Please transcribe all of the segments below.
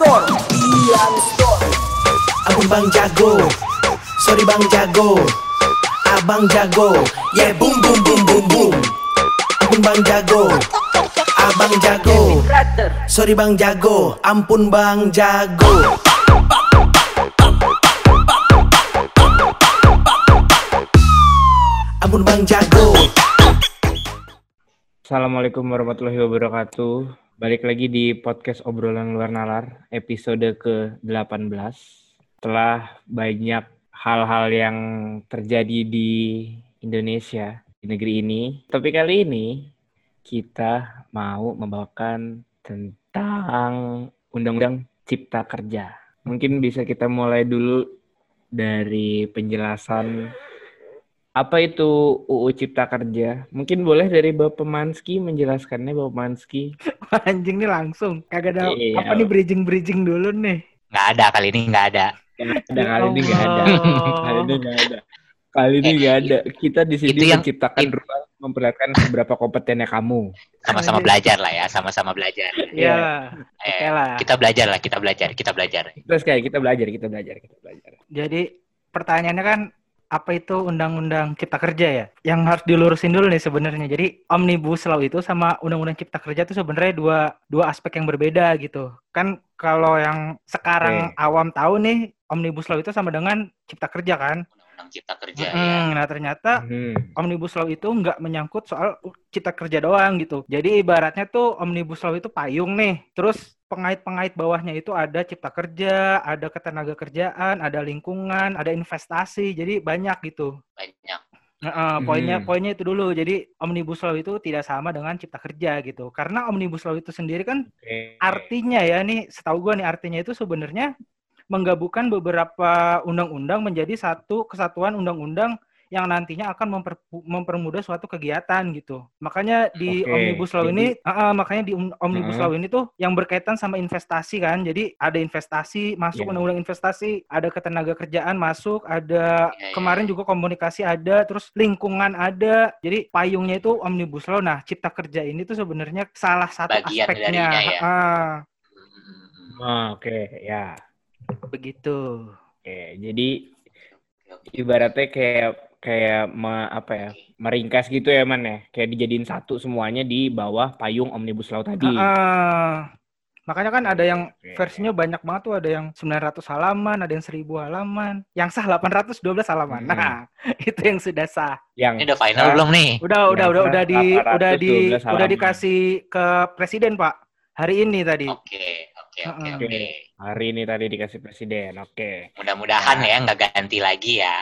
Store Ian Store Ampun bang jago. Sorry bang jago. Abang jago. Yeah boom boom boom boom boom. Ampun bang jago. Abang jago. Sorry bang jago. Ampun bang jago. Ampun bang jago. Assalamualaikum warahmatullahi wabarakatuh. Balik lagi di podcast obrolan luar nalar episode ke-18. Setelah banyak hal-hal yang terjadi di Indonesia, di negeri ini. Tapi kali ini kita mau membawakan tentang Undang-Undang Cipta Kerja. Mungkin bisa kita mulai dulu dari penjelasan apa itu UU Cipta Kerja? Mungkin boleh dari Bapak Manski menjelaskannya, Bapak Manski. Anjing nih langsung. Kagak ada Iya. apa nih bridging-bridging dulu nih. nggak ada kali ini nggak ada Nggak ada kali ini nggak ada. Kali ini nggak ada. Kali ini nggak ada. Kita di sini Itu yang- menciptakan it- ruang memperlihatkan seberapa kompetennya kamu. sama-sama belajar lah ya sama-sama belajar Iya. Eh, Oke lah. kita belajar lah kita belajar kita belajar Terus kayak kita belajar, kita belajar, kita belajar. Jadi pertanyaannya kan apa itu undang-undang cipta kerja ya? Yang harus dilurusin dulu nih sebenarnya. Jadi omnibus law itu sama undang-undang cipta kerja itu sebenarnya dua dua aspek yang berbeda gitu. Kan kalau yang sekarang awam tahu nih omnibus law itu sama dengan cipta kerja kan? Undang-undang cipta kerja ya Mm, Nah ternyata Hmm. omnibus law itu nggak menyangkut soal cipta kerja doang gitu. Jadi ibaratnya tuh omnibus law itu payung nih. Terus pengait-pengait bawahnya itu ada cipta kerja, ada ketenaga kerjaan, ada lingkungan, ada investasi. Jadi banyak gitu. banyak Nah, eh, poinnya Mhm. poinnya itu dulu. Jadi omnibus law itu tidak sama dengan cipta kerja gitu. Karena omnibus law itu sendiri kan Oke. artinya ya nih setahu gua nih artinya itu sebenarnya menggabungkan beberapa undang-undang menjadi satu kesatuan undang-undang yang nantinya akan memper- mempermudah suatu kegiatan gitu. Makanya di Oke, omnibus law jadi- ini, ah, ah, makanya di omnibus Heeh. law ini tuh yang berkaitan sama investasi kan. Jadi ada investasi masuk Iya. undang-undang investasi, ada ketenaga kerjaan masuk, ada Iya, iya, kemarin juga komunikasi ada, terus lingkungan ada. Jadi payungnya itu omnibus law. Nah, cipta kerja ini tuh sebenarnya salah satu Bagian aspeknya. darinya ya. Oh, Oke, ya. Begitu. Oke, jadi ibaratnya kayak kayak me- apa ya meringkas gitu ya man ya kayak dijadiin satu semuanya di bawah payung omnibus law tadi Ah, makanya kan ada yang versinya banyak banget tuh, ada yang 900 halaman, ada yang 1000 halaman, yang sah 812 halaman. Hmm. Nah, itu yang sudah sah. yang ini udah final Ah. belum nih Udah, udah, udah, sah udah di, udah di, 812 udah dikasih ke presiden Pak hari ini tadi. oke oke oke Heeh. oke hari ini tadi dikasih presiden oke mudah-mudahan ya nggak ganti lagi ya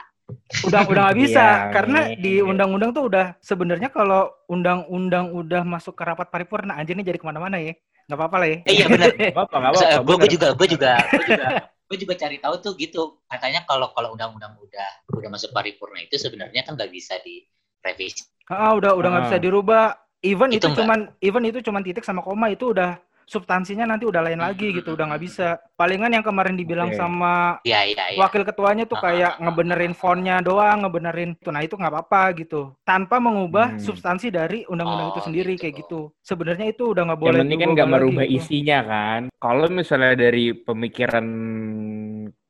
Udah, udah nggak bisa Iya, karena nih. di undang-undang tuh udah sebenarnya kalau undang-undang udah masuk ke rapat paripurna anjir ini jadi ke mana-mana ya. Nggak apa-apa lah ya. eh, iya benar nggak apa gue gue juga gue juga gue juga gue juga cari tahu tuh gitu katanya kalau kalau undang-undang udah udah masuk paripurna itu sebenarnya kan nggak bisa direvisi Ah, udah udah nggak Ah. bisa dirubah. Even Itu itu, cuman even itu cuman titik sama koma itu udah substansinya nanti udah lain lagi gitu, udah nggak bisa. Palingan yang kemarin dibilang Oke. sama iya iya iya wakil ketuanya tuh kayak ngebenerin fontnya doang, ngebenerin itu. Nah, itu nggak apa-apa gitu. Tanpa mengubah Hmm. substansi dari undang-undang itu Oh, sendiri gitu. kayak gitu. Sebenarnya itu udah nggak yang boleh penting kan nggak lagi merubah gitu. isinya kan kalau misalnya dari pemikiran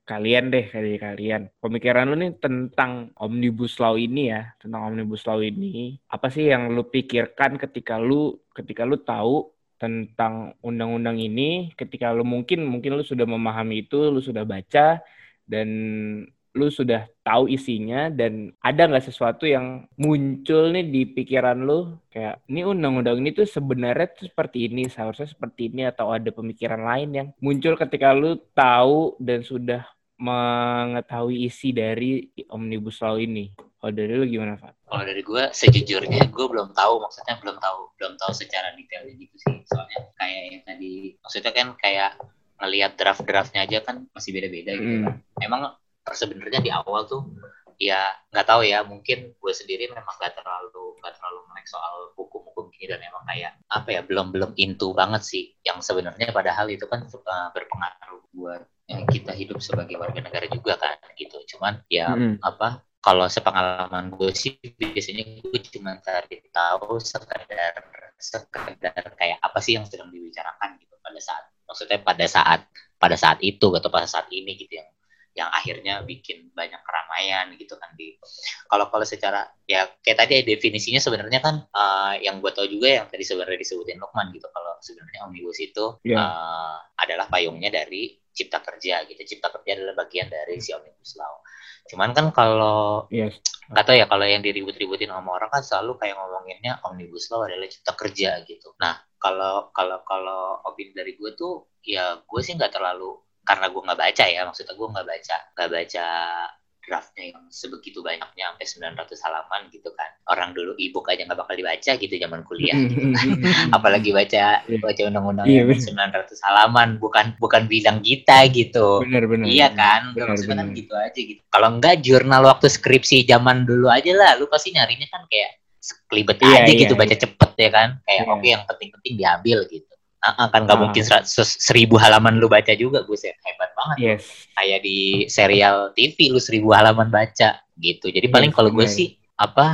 kalian deh dari kalian pemikiran lu nih tentang omnibus law ini ya tentang omnibus law ini apa sih yang lu pikirkan ketika lu ketika lu tahu tentang undang-undang ini ketika lu mungkin mungkin lu sudah memahami itu lu sudah baca dan lu sudah tahu isinya dan ada nggak sesuatu yang muncul nih di pikiran lu? Kayak ini undang-undang ini tuh sebenarnya tuh seperti ini seharusnya seperti ini atau ada pemikiran lain yang muncul ketika lu tahu dan sudah mengetahui isi dari omnibus law ini. Kalau dari lu gimana, Pak? kalau dari gue sejujurnya gue belum tahu maksudnya belum tahu belum tahu secara detailnya gitu sih soalnya kayak yang tadi maksudnya kan kayak ngelihat draft-draftnya aja kan masih beda-beda gitu Hmm. kan emang sebenarnya di awal tuh ya nggak tahu ya mungkin gue sendiri memang nggak terlalu nggak terlalu melek soal hukum-hukum gini dan emang kayak apa ya belum belum into banget sih yang sebenarnya padahal itu kan uh, berpengaruh buat kita hidup sebagai warga negara juga kan gitu cuman ya Mm-mm. apa kalau sepengalaman gue sih biasanya gue cuma cari tahu sekedar sekedar kayak apa sih yang sedang dibicarakan gitu pada saat maksudnya pada saat pada saat itu atau pada saat ini gitu yang yang akhirnya bikin banyak keramaian gitu kan di kalau kalau secara ya kayak tadi definisinya sebenarnya kan uh, yang gue tau juga yang tadi sebenarnya disebutin Lukman gitu kalau sebenarnya omnibus itu Yeah. uh, adalah payungnya dari cipta kerja gitu cipta kerja adalah bagian dari si omnibus law cuman kan kalau Yes. nggak tahu ya kalau yang diribut-ributin sama orang kan selalu kayak ngomonginnya omnibus law adalah cipta kerja gitu. Nah kalau kalau kalau opini dari gue tuh ya gue sih nggak terlalu karena gue nggak baca ya maksudnya gue nggak baca nggak baca draftnya yang sebegitu banyaknya sampai 900 halaman gitu kan orang dulu ebook aja nggak bakal dibaca gitu zaman kuliah gitu kan apalagi baca Iya. baca undang-undang Iya, yang 900 halaman bukan bukan bidang kita gitu Bener bener. Iya kan, Benar, maksudnya kan gitu aja gitu. Kalau enggak jurnal waktu skripsi zaman dulu aja lah, lu pasti nyarinya kan kayak kelibet Iya, aja iya, gitu, baca iya. cepet ya kan. Kayak Iya. oke yang penting-penting diambil gitu. Ah, kan nggak Ah. mungkin seratus, seribu halaman lu baca juga, buset hebat banget. Yes. Kayak di serial TV lu seribu halaman baca gitu. Jadi paling Yes, kalau gue benar. sih apa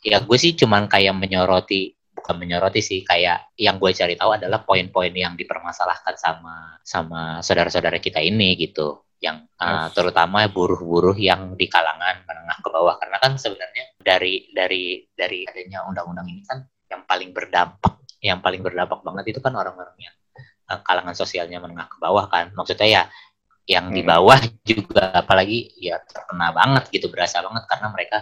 ya gue sih cuman kayak menyoroti bukan menyoroti sih kayak yang gue cari tahu adalah poin-poin yang dipermasalahkan sama sama saudara-saudara kita ini gitu yang uh, Yes. terutama buruh-buruh yang di kalangan menengah ke bawah karena kan sebenarnya dari dari dari adanya undang-undang ini kan yang paling berdampak yang paling berdampak banget itu kan orang-orang yang uh, kalangan sosialnya menengah ke bawah kan maksudnya ya yang di Hmm. bawah juga apalagi ya terkena banget gitu berasa banget karena mereka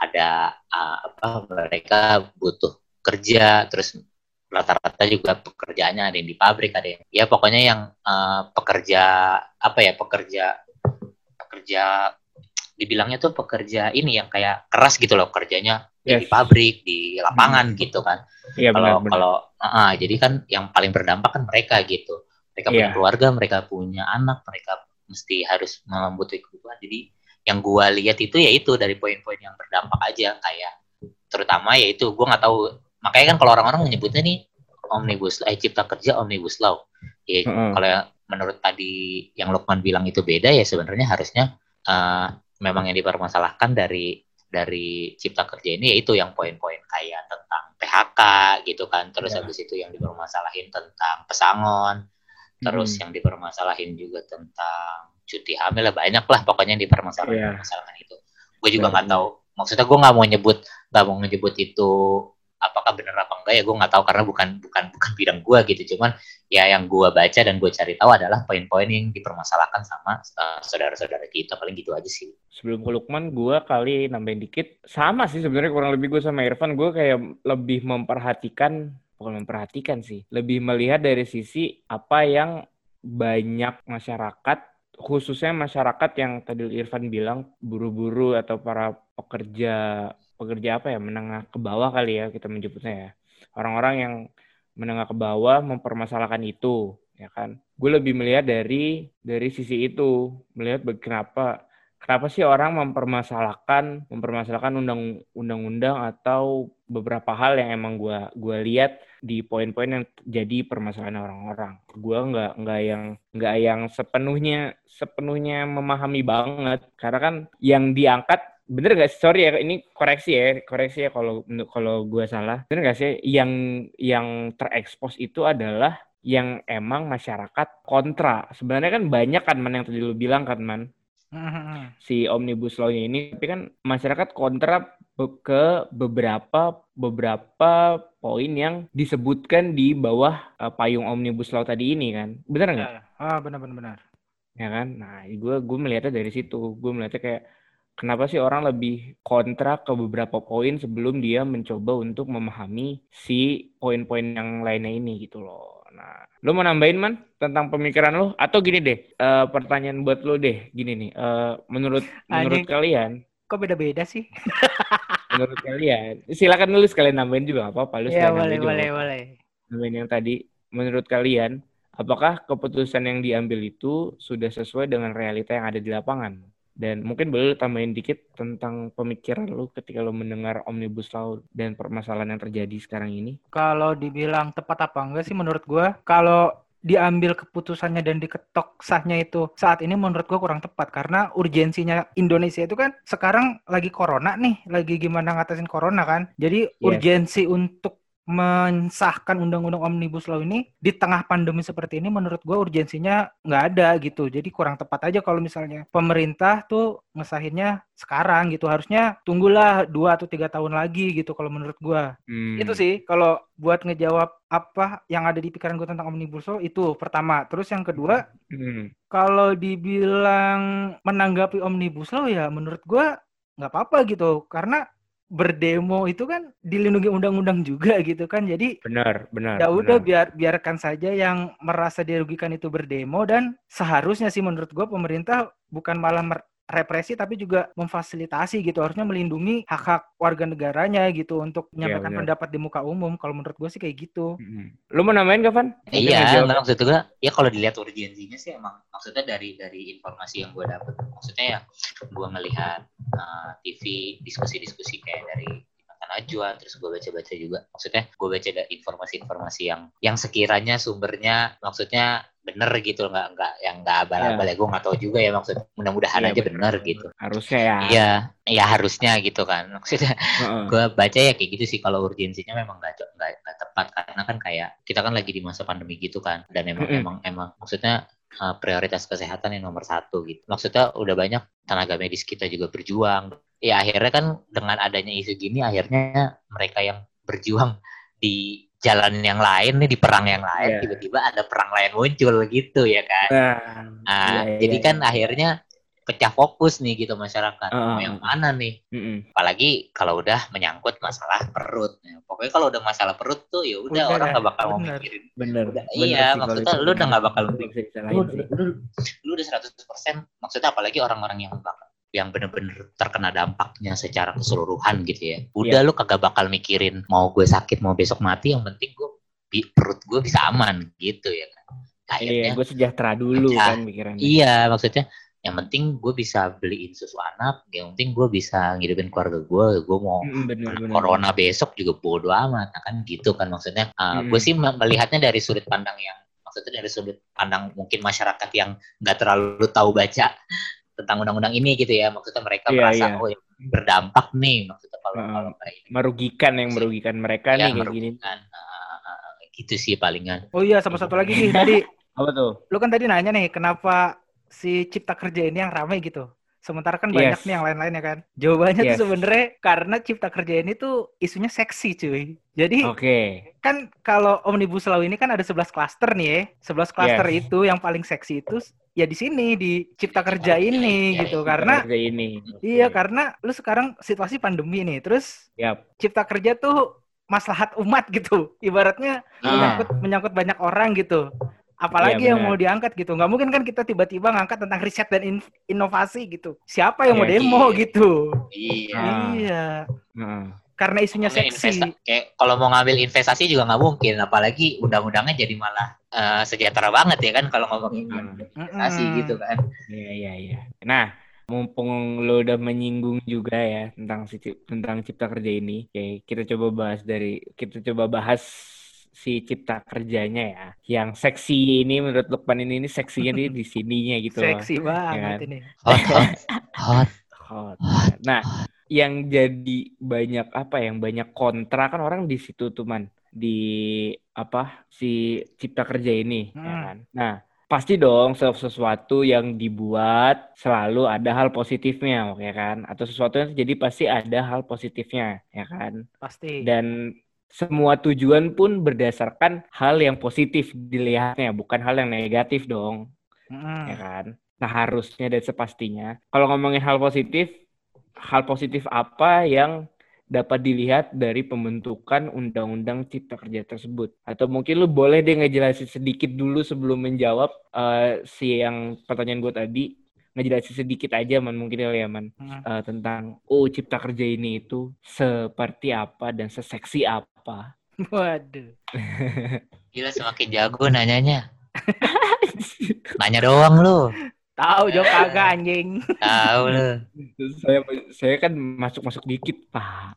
ada uh, apa mereka butuh kerja terus rata-rata juga pekerjaannya ada yang di pabrik ada yang ya pokoknya yang uh, pekerja apa ya pekerja pekerja dibilangnya tuh pekerja ini yang kayak keras gitu loh kerjanya ya di Yes. pabrik di lapangan gitu kan Iya benar kalau benar. kalau ah, jadi kan yang paling berdampak kan mereka gitu mereka punya Iya. keluarga mereka punya anak mereka mesti harus membutuhkan kebutuhan jadi yang gua lihat itu ya itu dari poin-poin yang berdampak aja kayak terutama ya itu gua nggak tahu makanya kan kalau orang-orang menyebutnya nih omnibus eh cipta kerja omnibus law ya Heeh. kalau yang menurut tadi yang Lukman bilang itu beda ya sebenarnya harusnya eh, memang yang dipermasalahkan dari dari cipta kerja ini yaitu yang poin-poin kayak tentang PHK gitu kan terus Ya. habis itu yang dipermasalahin tentang pesangon terus Hmm. yang dipermasalahin juga tentang cuti hamil lah banyak lah pokoknya yang dipermasalahin Iya. permasalahan itu gue juga Benar. nggak tahu maksudnya gue nggak mau nyebut nggak mau nyebut itu apakah benar apa enggak ya gue nggak tahu karena bukan bukan bukan bidang gue gitu cuman ya yang gue baca dan gue cari tahu adalah poin-poin yang dipermasalahkan sama uh, saudara-saudara kita paling gitu aja sih Sebelum ke Lukman, gue kali nambahin dikit. Sama sih sebenarnya kurang lebih gue sama Irfan. Gue kayak lebih memperhatikan, bukan memperhatikan sih. Lebih melihat dari sisi apa yang banyak masyarakat, khususnya masyarakat yang tadi Irfan bilang, buru-buru atau para pekerja, pekerja apa ya, menengah ke bawah kali ya kita menyebutnya ya. Orang-orang yang menengah ke bawah mempermasalahkan itu, ya kan. Gue lebih melihat dari dari sisi itu, melihat kenapa kenapa sih orang mempermasalahkan mempermasalahkan undang undang-undang atau beberapa hal yang emang gua gua lihat di poin-poin yang jadi permasalahan orang-orang. Gua nggak nggak yang nggak yang sepenuhnya sepenuhnya memahami banget karena kan yang diangkat bener gak sih? sorry ya ini koreksi ya koreksi ya kalau kalau gua salah. Bener gak sih? Yang yang terekspos itu adalah yang emang masyarakat kontra. Sebenarnya kan banyak kan man yang tadi lu bilang kan man? Hmm, si omnibus law-nya ini tapi kan masyarakat kontra ke beberapa beberapa poin yang disebutkan di bawah eh, payung omnibus law tadi ini kan. Benar nggak? Ya, ah benar-benar benar. ya kan? Nah gue gue melihatnya dari situ. Gue melihatnya kayak kenapa sih orang lebih kontra ke beberapa poin sebelum dia mencoba untuk memahami si poin-poin yang lainnya ini gitu loh nah lu mau nambahin man tentang pemikiran lu atau gini deh eh, pertanyaan buat lu deh gini nih eh, menurut menurut Anjing. kalian Kok beda-beda sih? menurut kalian silakan dulu sekalian nambahin juga apa-apa lu sekalian boleh nambahin juga boleh apa-apa. boleh. Nambahin yang tadi menurut kalian apakah keputusan yang diambil itu sudah sesuai dengan realita yang ada di lapangan dan mungkin boleh tambahin dikit tentang pemikiran lu ketika lu mendengar omnibus law dan permasalahan yang terjadi sekarang ini Kalau dibilang tepat apa enggak sih menurut gua kalau diambil keputusannya dan diketok sahnya itu saat ini menurut gua kurang tepat karena urgensinya Indonesia itu kan sekarang lagi corona nih, lagi gimana ngatasin corona kan. Jadi Yes. urgensi untuk mensahkan undang-undang omnibus law ini di tengah pandemi seperti ini menurut gue urgensinya nggak ada gitu. Jadi kurang tepat aja kalau misalnya pemerintah tuh ngesahinnya sekarang gitu. Harusnya tunggulah dua atau tiga tahun lagi gitu kalau menurut gue Hmm. itu sih kalau buat ngejawab apa yang ada di pikiran gue tentang omnibus law itu pertama. Terus yang kedua Hmm. kalau dibilang menanggapi omnibus law ya menurut gua nggak apa-apa gitu. Karena berdemo itu kan dilindungi undang-undang juga gitu kan jadi Benar, benar. ya udah biar biarkan saja yang merasa dirugikan itu berdemo dan seharusnya sih menurut gua pemerintah bukan malah mer- represi tapi juga memfasilitasi gitu harusnya melindungi hak-hak warga negaranya gitu untuk menyampaikan benar. pendapat di muka umum kalau menurut gua sih kayak gitu Mm-mm. Lu mau namain kapan? Iya, nggak maksud gue, ya kalau dilihat urgensinya sih emang maksudnya dari dari informasi yang gue dapet, maksudnya ya gue ngelihat uh, TV diskusi-diskusi kayak dari Najwa, terus gue baca-baca juga, maksudnya gue baca dari informasi-informasi yang yang sekiranya sumbernya maksudnya bener gitu, nggak nggak yang nggak abal-abal ya, gue nggak tahu juga ya maksudnya mudah-mudahan Iya, aja benar. bener gitu. Harusnya ya. Iya, ya harusnya gitu kan, maksudnya Heeh. gue baca ya kayak gitu sih kalau urgensinya memang nggak nggak nggak tepat karena kan kayak kita kan lagi di masa pandemi gitu kan dan emang Mm-mm. emang emang maksudnya uh, prioritas kesehatan yang nomor satu gitu maksudnya udah banyak tenaga medis kita juga berjuang ya akhirnya kan dengan adanya isu gini akhirnya mereka yang berjuang di jalan yang lain nih di perang yang lain Iya. tiba-tiba ada perang lain muncul gitu ya kan Nah, Nah, iya, iya, jadi iya. kan akhirnya pecah fokus nih gitu masyarakat Heeh. mau yang mana nih Mm-mm. apalagi kalau udah menyangkut masalah perut. Nah, pokoknya kalau udah masalah perut tuh ya udah orang nggak bakal mau bener. mikirin. Bener. Udah, bener iya, sih maksudnya lu udah nggak bakal Lu, sih. lu, lu udah 100% maksudnya apalagi orang-orang yang bakal yang bener-bener terkena dampaknya secara keseluruhan gitu ya. Udah lu kagak bakal mikirin mau gue sakit mau besok mati yang penting gue perut gue bisa aman gitu ya kan. Iya, Akhirnya gue sejahtera dulu Ya, kan pikirannya. Iya, maksudnya yang penting gue bisa beliin susu anak, yang penting gue bisa ngidupin keluarga gue, gue mau Mm-mm, bener, bener. corona besok juga bodo amat, nah, kan gitu kan maksudnya. Uh, Mm. Gue sih me- melihatnya dari sudut pandang yang maksudnya dari sudut pandang mungkin masyarakat yang nggak terlalu tahu baca tentang undang-undang ini gitu ya, maksudnya mereka Iya, merasa iya. oh ya, berdampak nih maksudnya kalau Heeh. kalau kayak ini. Merugikan yang merugikan mereka Ya, nih kayak gini. merugikan. Uh, uh, gitu sih palingan. oh iya sama satu lagi sih tadi Apa tuh? lu kan tadi nanya nih kenapa si cipta kerja ini yang ramai gitu sementara kan banyak Yes. nih yang lain-lainnya kan jawabannya Yes. tuh sebenarnya karena cipta kerja ini tuh isunya seksi cuy jadi Oke. kan kalau omnibus law ini kan ada 11 klaster nih ya 11 klaster Yes. itu yang paling seksi itu ya di sini di cipta kerja ini Ya, gitu ya, karena Kerja ini. iya Oke. karena lu sekarang situasi pandemi nih terus Yap. cipta kerja tuh maslahat umat gitu ibaratnya Ah. menyangkut menyangkut banyak orang gitu apalagi Iya, yang mau diangkat gitu nggak mungkin kan kita tiba-tiba ngangkat tentang riset dan in- inovasi gitu siapa yang mau Iya, demo iya. gitu Iya. Iya Heeh. karena isunya Ngomongin seksi kayak kalau mau ngambil investasi juga nggak mungkin apalagi undang-undangnya jadi malah eh, sejahtera banget ya kan kalau ngomongin Hmm. investasi Mm-mm. gitu kan Iya iya iya. Nah, mumpung lo udah menyinggung juga ya tentang tentang cipta kerja ini, oke, kita coba bahas dari kita coba bahas si cipta kerjanya ya. Yang seksi ini menurut Lukman ini, ini seksinya di di sininya gitu loh. seksi banget kan? ini hot hot hot Hot. Nah, yang jadi banyak apa yang banyak kontra kan orang di situ tuh man di apa si cipta kerja ini ya Hmm. kan. Nah, pasti dong se- sesuatu yang dibuat selalu ada hal positifnya ya kan atau sesuatu yang jadi pasti ada hal positifnya ya kan. pasti Dan semua tujuan pun berdasarkan hal yang positif dilihatnya bukan hal yang negatif dong Mm-mm. ya kan? Nah, harusnya dan sepastinya kalau ngomongin hal positif, hal positif apa yang dapat dilihat dari pembentukan undang-undang cipta kerja tersebut? Atau mungkin lu boleh deh ngejelasin sedikit dulu sebelum menjawab eh, si yang pertanyaan gue tadi, ngejelasin sedikit aja man mungkin ya man Mm. eh, tentang oh cipta kerja ini itu seperti apa dan seseksi apa. waduh gila semakin jago nanyanya nanya doang lu tahu jawab kagak anjing tahu lu saya saya kan masuk-masuk dikit, Pak.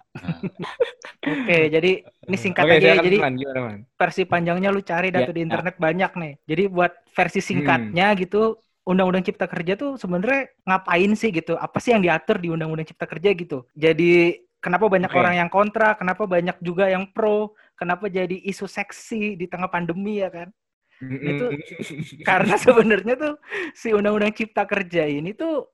oke jadi ini singkat Oke, aja ya. jadi Man. Gimana, Man? versi panjangnya lu cari dah Ya. di internet banyak nih. Jadi buat versi singkatnya gitu, Undang-Undang Cipta Kerja tuh sebenarnya ngapain sih gitu? Apa sih yang diatur di Undang-Undang Cipta Kerja gitu? Jadi kenapa banyak Oke. orang yang kontra? Kenapa banyak juga yang pro? kenapa jadi isu seksi di tengah pandemi ya kan? Itu karena sebenarnya tuh si undang-undang cipta kerja ini tuh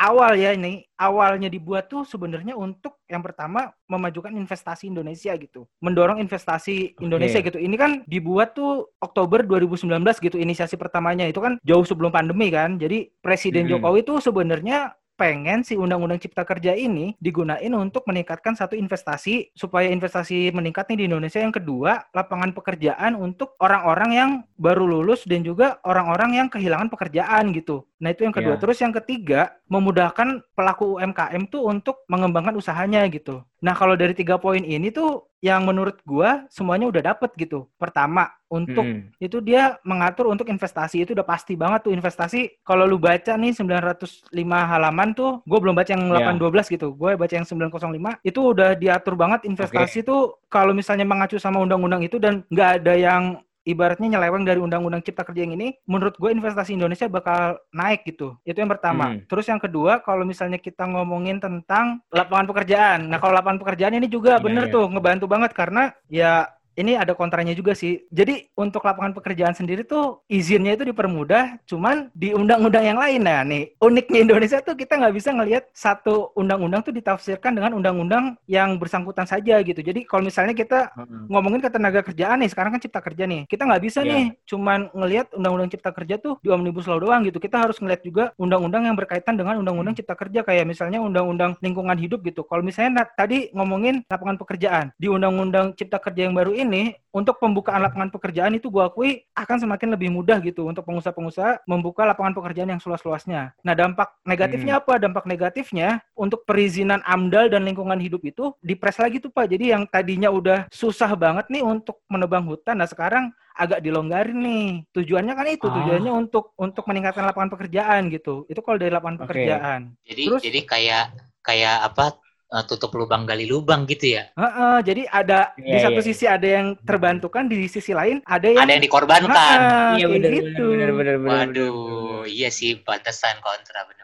awal ya ini awalnya dibuat tuh sebenarnya untuk yang pertama memajukan investasi Indonesia gitu mendorong investasi Indonesia gitu ini kan dibuat tuh Oktober 2019 gitu inisiasi pertamanya itu kan jauh sebelum pandemi kan jadi Presiden Mm-mm. Jokowi tuh sebenarnya pengen si undang-undang cipta kerja ini digunain untuk meningkatkan satu investasi supaya investasi meningkat nih di Indonesia. Yang kedua lapangan pekerjaan untuk orang-orang yang baru lulus dan juga orang-orang yang kehilangan pekerjaan gitu. Nah itu yang kedua. Ya. terus yang ketiga memudahkan pelaku UMKM tuh untuk mengembangkan usahanya gitu nah kalau dari tiga poin ini tuh yang menurut gua semuanya udah dapet gitu. Pertama untuk Mm-mm. itu dia mengatur untuk investasi. Itu udah pasti banget tuh investasi. Kalau lu baca nih 905 halaman tuh gue belum baca yang Ya. 812 gitu. Gue baca yang 905 itu udah diatur banget investasi tuh kalau misalnya mengacu sama undang-undang itu dan nggak ada yang ibaratnya nyeleweng dari undang-undang cipta kerja yang ini menurut gue investasi Indonesia bakal naik gitu itu yang pertama Hmm. terus yang kedua kalau misalnya kita ngomongin tentang lapangan pekerjaan nah kalau lapangan pekerjaan ini juga Iya, bener iya. tuh ngebantu banget karena ya ini ada kontranya juga sih. Jadi untuk lapangan pekerjaan sendiri tuh izinnya itu dipermudah, cuman di undang-undang yang lain. Nah nih uniknya Indonesia tuh kita nggak bisa ngelihat satu undang-undang tuh ditafsirkan dengan undang-undang yang bersangkutan saja gitu. Jadi kalau misalnya kita Mm-mm. ngomongin ketenaga kerjaan nih, sekarang kan cipta kerja nih. Kita nggak bisa Iya. nih cuman ngelihat undang-undang cipta kerja tuh di omnibus law doang gitu. Kita harus ngelihat juga undang-undang yang berkaitan dengan undang-undang cipta kerja kayak misalnya undang-undang lingkungan hidup gitu. Kalau misalnya tadi ngomongin lapangan pekerjaan di undang-undang cipta kerja yang baru ini untuk pembukaan lapangan pekerjaan itu gua akui akan semakin lebih mudah gitu untuk pengusaha-pengusaha membuka lapangan pekerjaan yang seluas-luasnya. Nah, dampak negatifnya apa? Dampak negatifnya untuk perizinan AMDAL dan lingkungan hidup itu dipres lagi tuh Pak. Jadi yang tadinya udah susah banget nih untuk menebang hutan, nah sekarang agak dilonggarin nih. Tujuannya kan itu, Ah. tujuannya untuk untuk meningkatkan lapangan pekerjaan gitu. Itu kalau dari lapangan Oke. pekerjaan. Jadi Terus- jadi kayak kayak apa eh, tutup lubang gali lubang gitu ya. Heeh, jadi ada di Iya, satu iya, sisi ada yang terbantukan, di sisi lain ada yang Ada yang dikorbankan. Iya kayak benar gitu. benar benar benar. Waduh, iya sih pantesan kontra bener-bener.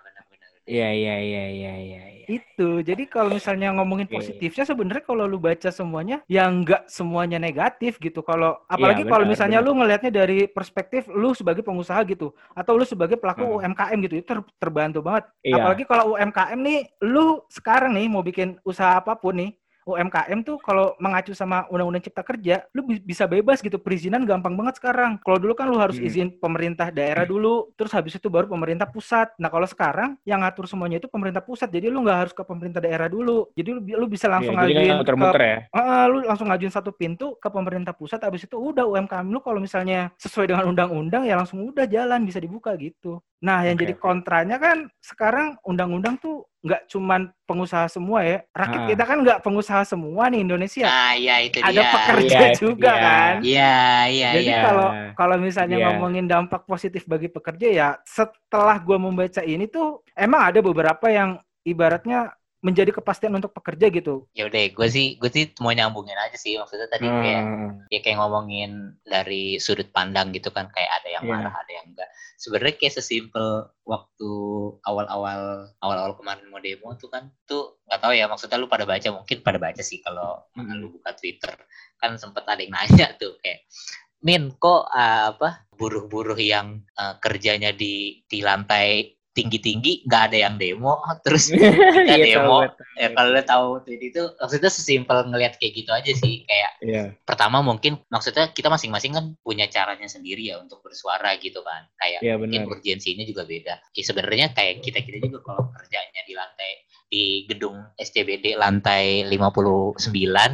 Iya iya iya iya iya. iya. Itu. Jadi kalau misalnya ngomongin positifnya sebenarnya kalau lu baca semuanya yang enggak semuanya negatif gitu. Kalau apalagi Iya, kalau misalnya benar. lu ngelihatnya dari perspektif lu sebagai pengusaha gitu atau lu sebagai pelaku Hmm. UMKM gitu itu ter- terbantu banget. Iya. Apalagi kalau UMKM nih lu sekarang nih mau bikin usaha apa pun nih UMKM tuh kalau mengacu sama Undang-Undang Cipta Kerja, lu bi- bisa bebas gitu. Perizinan gampang banget sekarang. Kalau dulu kan lu harus Hmm. izin pemerintah daerah dulu, terus habis itu baru pemerintah pusat. Nah kalau sekarang yang ngatur semuanya itu pemerintah pusat, jadi lu nggak harus ke pemerintah daerah dulu. Jadi lu, lu bisa langsung Iya, jadi ngajuin nggak muter-muter ke ya. Ah, lu langsung ngajuin satu pintu ke pemerintah pusat, habis itu udah UMKM lu kalau misalnya sesuai dengan undang-undang ya langsung udah jalan bisa dibuka gitu. Nah, yang Oke, jadi kontranya kan sekarang undang-undang tuh nggak cuman pengusaha semua ya. Rakyat Ah. kita kan nggak pengusaha semua nih Indonesia. Nah, iya itu Ada dia. pekerja itu juga dia. kan. Iya, iya, Jadi iya. kalau kalau misalnya Iya. ngomongin dampak positif bagi pekerja ya setelah gua membaca ini tuh emang ada beberapa yang ibaratnya menjadi kepastian untuk pekerja gitu. Ya udah, gue sih gue sih mau nyambungin aja sih maksudnya tadi kayak Hmm. ya kayak ngomongin dari sudut pandang gitu kan kayak ada yang Iya. marah ada yang enggak sebenarnya kayak sesimpel waktu awal-awal awal-awal kemarin mau demo tuh kan tuh nggak tahu ya maksudnya lu pada baca mungkin pada baca sih kalau Mm-mm. lu buka Twitter kan sempet ada yang nanya tuh kayak Min kok uh, apa buruh-buruh yang uh, kerjanya di di lantai tinggi-tinggi nggak ada yang demo terus kita Iya, demo tahu, tahu. ya kalau lu tahu tweet itu maksudnya sesimpel ngelihat kayak gitu aja sih kayak Iya. pertama mungkin maksudnya kita masing-masing kan punya caranya sendiri ya untuk bersuara gitu kan kayak Iya mungkin urgensinya juga beda. Ya, sebenarnya kayak kita kita juga kalau kerjanya di lantai di gedung SCBD lantai 59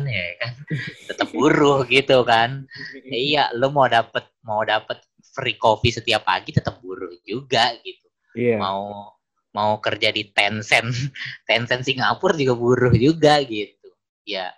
ya kan tetap buruh gitu kan. Ya, iya lu mau dapet mau dapet free coffee setiap pagi tetap buruh juga gitu Iya. mau mau kerja di Tencent Tencent Singapura juga buruh juga gitu ya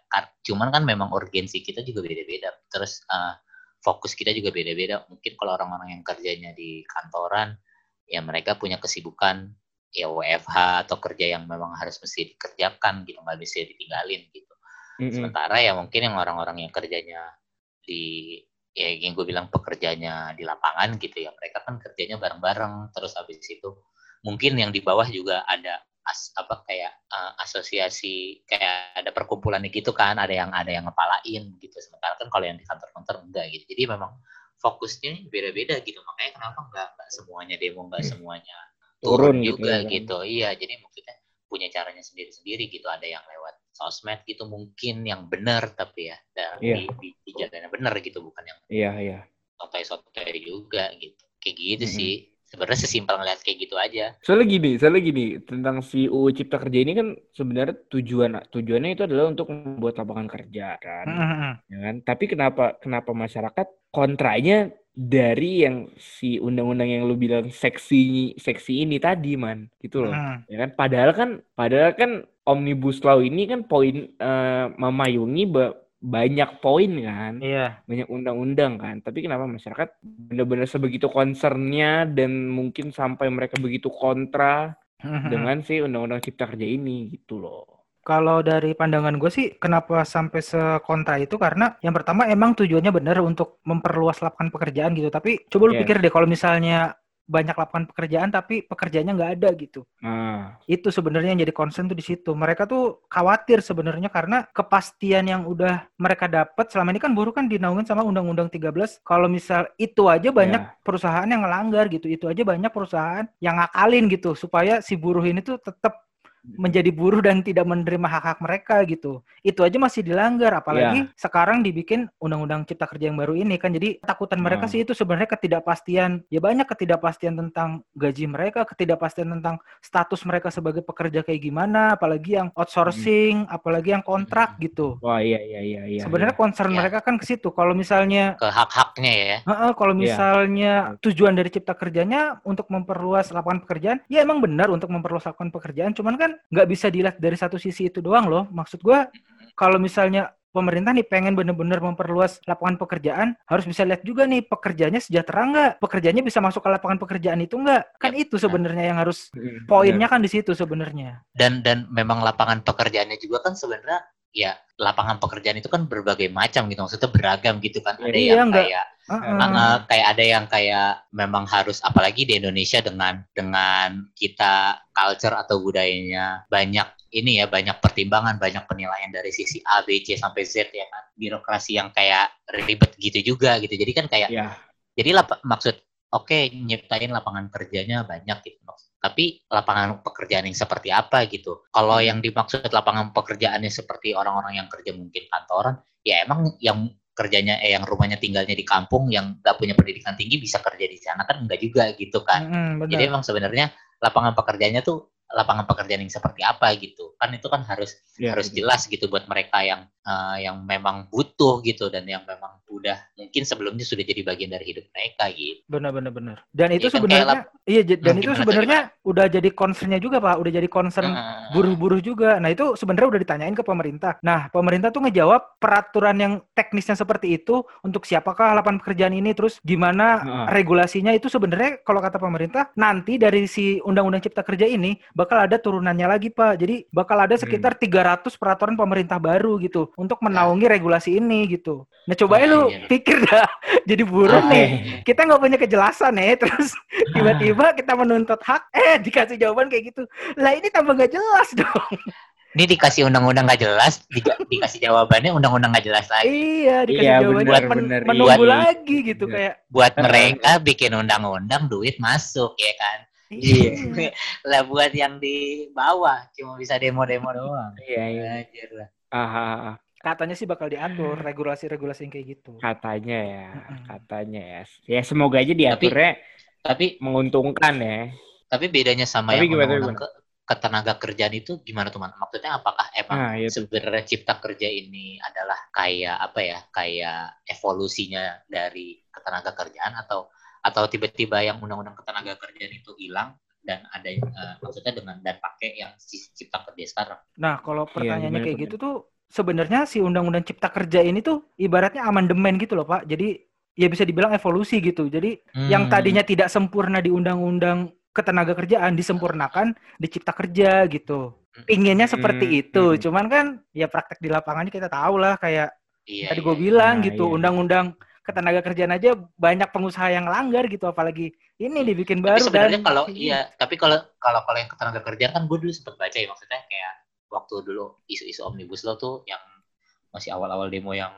cuman kan memang urgensi kita juga beda-beda terus eh, fokus kita juga beda-beda mungkin kalau orang-orang yang kerjanya di kantoran ya mereka punya kesibukan ya WFH atau kerja yang memang harus mesti dikerjakan gitu nggak bisa ditinggalin gitu Mm-mm. sementara ya mungkin yang orang-orang yang kerjanya di ya yang gue bilang pekerjanya di lapangan gitu ya mereka kan kerjanya bareng-bareng. Terus habis itu mungkin yang di bawah juga ada as, apa kayak uh, asosiasi kayak ada perkumpulan gitu kan ada yang ada yang ngepalain gitu. Sementara kan kalau yang di kantor-kantor enggak gitu. Jadi memang fokusnya beda-beda gitu. Makanya kenapa enggak enggak semuanya demo enggak semuanya turun, Turun gitu juga ya kan. gitu. Iya jadi maksudnya punya caranya sendiri-sendiri gitu ada yang lewat sosmed gitu mungkin yang benar tapi ya dan Iya. di, di, di jalannya benar gitu bukan yang Iya, iya. sotoy-sotoy juga gitu kayak gitu Mm-mm. sih sebenarnya sesimpel ngeliat kayak gitu aja Soalnya gini, soalnya gini, tentang si UU Cipta Kerja ini kan sebenarnya tujuan tujuannya itu adalah untuk membuat lapangan kerja kan. Mm-mm. ya kan? Tapi kenapa kenapa masyarakat kontranya dari yang si undang-undang yang lu bilang seksi seksi ini tadi man. Gitu loh. Mm. ya kan? Padahal kan padahal kan omnibus law ini kan poin eh, memayungi ba- banyak poin kan. Iya. banyak undang-undang kan. Tapi kenapa masyarakat benar-benar sebegitu concernnya dan mungkin sampai mereka begitu kontra Mm-mm. dengan si undang-undang cipta kerja ini? Gitu loh Kalau dari pandangan gue sih, kenapa sampai sekontra itu? Karena yang pertama emang tujuannya benar untuk memperluas lapangan pekerjaan gitu. Tapi coba lu Yes. pikir deh, kalau misalnya banyak lapangan pekerjaan tapi pekerjaannya nggak ada gitu. nah Itu sebenarnya yang jadi concern tuh di situ. Mereka tuh khawatir sebenarnya karena kepastian yang udah mereka dapat selama ini kan buruh kan dinaungin sama Undang-Undang 13. Kalau misal itu aja banyak Ya. perusahaan yang ngelanggar gitu. Itu aja banyak perusahaan yang ngakalin gitu supaya si buruh ini tuh tetap menjadi buruh dan tidak menerima hak-hak mereka gitu. Itu aja masih dilanggar apalagi sekarang dibikin undang-undang cipta kerja yang baru ini kan. Jadi takutan mereka Hmm. sih itu sebenarnya ketidakpastian. Ya banyak ketidakpastian tentang gaji mereka, ketidakpastian tentang status mereka sebagai pekerja kayak gimana, apalagi yang outsourcing, apalagi yang kontrak gitu. wah iya iya iya iya Sebenarnya iya. concern Iya. mereka kan ke situ. Kalau misalnya ke hak-haknya ya Heeh, kalau Iya. misalnya tujuan dari cipta kerjanya untuk memperluas lapangan pekerjaan, ya emang benar untuk memperluas lapangan pekerjaan, cuman kan nggak bisa dilihat dari satu sisi itu doang loh. Maksud gua kalau misalnya pemerintah nih pengen bener-bener memperluas lapangan pekerjaan, harus bisa lihat juga nih pekerjanya sejahtera nggak, pekerjanya bisa masuk ke lapangan pekerjaan itu nggak, kan itu sebenarnya yang harus Mm, poinnya kan di situ sebenarnya. dan dan memang lapangan pekerjaannya juga kan sebenarnya ya lapangan pekerjaan itu kan berbagai macam gitu maksudnya beragam gitu kan. Ada Iya, yang kayak uh, uh, kayak ada yang kayak memang harus apalagi di Indonesia dengan dengan kita culture atau budayanya banyak ini ya banyak pertimbangan banyak penilaian dari sisi A B C sampai Z ya kan. Birokrasi yang kayak ribet gitu juga gitu. Jadi kan kayak ya jadi lap- maksud oke nyiptain lapangan kerjanya banyak gitu tapi lapangan pekerjaan yang seperti apa gitu. Kalau yang dimaksud lapangan pekerjaannya seperti orang-orang yang kerja mungkin kantoran ya emang yang kerjanya eh yang rumahnya tinggalnya di kampung yang nggak punya pendidikan tinggi bisa kerja di sana kan enggak juga gitu kan. Benar. jadi emang sebenarnya lapangan pekerjaannya tuh lapangan pekerjaan yang seperti apa gitu kan itu kan harus ya, harus jelas gitu buat mereka yang eh, yang memang butuh gitu dan yang memang udah mungkin sebelumnya sudah jadi bagian dari hidup mereka gitu. Benar benar benar. Dan itu Iya kan, sebenarnya iya j- dan Hmm, itu sebenarnya udah jadi concernnya juga Pak, udah jadi concern Heeh. buruh-buruh juga. Nah, itu sebenarnya udah ditanyain ke pemerintah. Nah, pemerintah tuh ngejawab peraturan yang teknisnya seperti itu untuk siapakah lapangan pekerjaan ini terus gimana Heeh. regulasinya itu sebenarnya kalau kata pemerintah nanti dari si undang-undang cipta kerja ini bakal ada turunannya lagi, Pak. Jadi bakal ada sekitar 300 peraturan pemerintah baru gitu untuk menaungi regulasi ini gitu. Nah, coba lu iya. pikir dah jadi buruh Oke. nih kita nggak punya kejelasan ya terus tiba-tiba kita menuntut hak eh dikasih jawaban kayak gitu lah ini tambah nggak jelas dong Ini dikasih undang-undang nggak jelas, di- dikasih jawabannya undang-undang nggak jelas lagi. iya dikasih Iya, jawabannya benar, men- benar, menunggu iya. lagi gitu Iya. kayak Buat mereka bikin undang-undang duit masuk ya kan. Iya. lah buat yang di bawah cuma bisa demo-demo doang. iya iya Anjir lah. Ah, ah, ah. katanya sih bakal diatur regulasi-regulasi yang kayak gitu katanya ya katanya ya ya semoga aja diaturnya Tapi menguntungkan ya tapi bedanya sama Tapi yang gimana, undang-undang ke, ketenaga kerjaan itu gimana tuh Man? Maksudnya apakah emang Ah, iya sebenarnya cipta kerja ini adalah kayak apa ya? Kayak evolusinya dari ketenaga kerjaan atau atau tiba-tiba yang undang-undang ketenaga kerjaan itu hilang dan ada eh, maksudnya dengan dan pakai yang si- cipta kerja sekarang. nah kalau pertanyaannya gimana kayak gitu tuh sebenarnya si undang-undang cipta kerja ini tuh ibaratnya amandemen gitu loh pak jadi ya bisa dibilang evolusi gitu jadi yang Hmm. tadinya tidak sempurna di undang-undang ketenaga kerjaan disempurnakan di cipta kerja gitu. Pinginnya seperti Hmm, itu, hmm. cuman kan ya praktek di lapangannya kita tahu lah kayak iya, tadi iya, gue iya. bilang Nah, gitu, iya. Ketenaga kerjaan aja banyak pengusaha yang langgar gitu apalagi ini dibikin Tapi baru sebenarnya dan kalau kayak iya, tapi kalau kalau kalau yang ketenaga kerja kan gue dulu sempat baca ya maksudnya kayak waktu dulu isu-isu omnibus law tuh yang masih awal-awal demo yang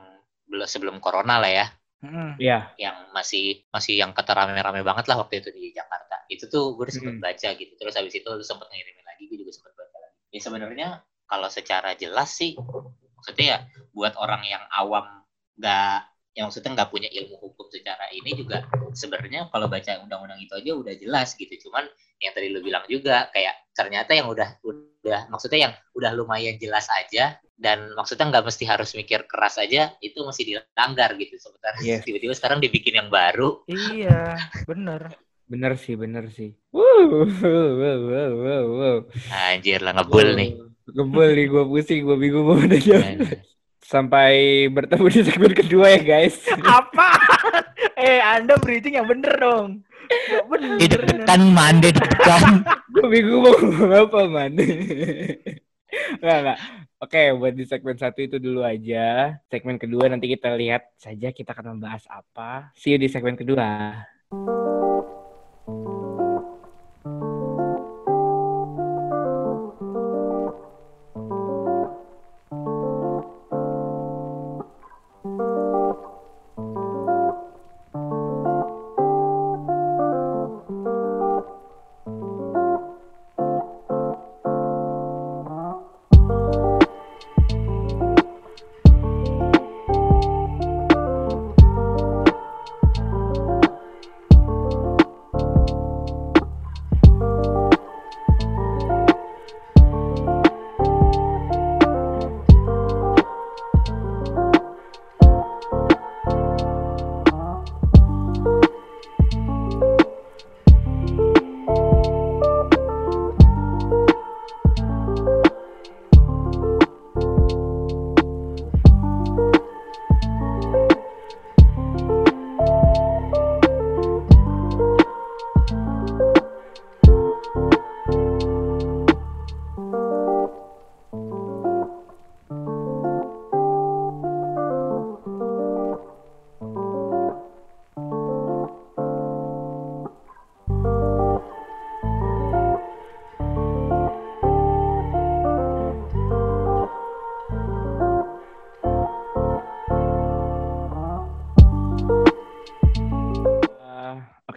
belum sebelum corona lah ya. Mm-mm. Iya. yang masih masih yang kata rame-rame banget lah waktu itu di Jakarta. Itu tuh gue sempat Mm-mm. baca gitu. Terus habis itu lu sempat ngirimin lagi, gue juga sempat baca lagi. Ya sebenarnya kalau secara jelas sih, maksudnya ya buat orang yang awam nggak yang maksudnya nggak punya ilmu hukum secara ini juga sebenarnya kalau baca undang-undang itu aja udah jelas gitu. Cuman yang tadi lu bilang juga kayak ternyata yang udah udah maksudnya yang udah lumayan jelas aja dan maksudnya nggak mesti harus mikir keras aja itu mesti dilanggar gitu sebentar Yes. tiba-tiba sekarang dibikin yang baru. Iya bener. Bener sih, bener sih. Wow, wow, wow, wow, wow, wow. anjir lah ngebul nih. Ngebul nih, gue pusing, gue bingung mau udah Sampai bertemu di segmen kedua ya guys. apa eh anda bridging yang bener dong bener itu kan mande kan gue bingung mau ngomong apa man. Enggak, enggak. Oke, buat di segmen satu itu dulu aja. Segmen kedua nanti kita lihat saja kita akan membahas apa. See you di segmen kedua.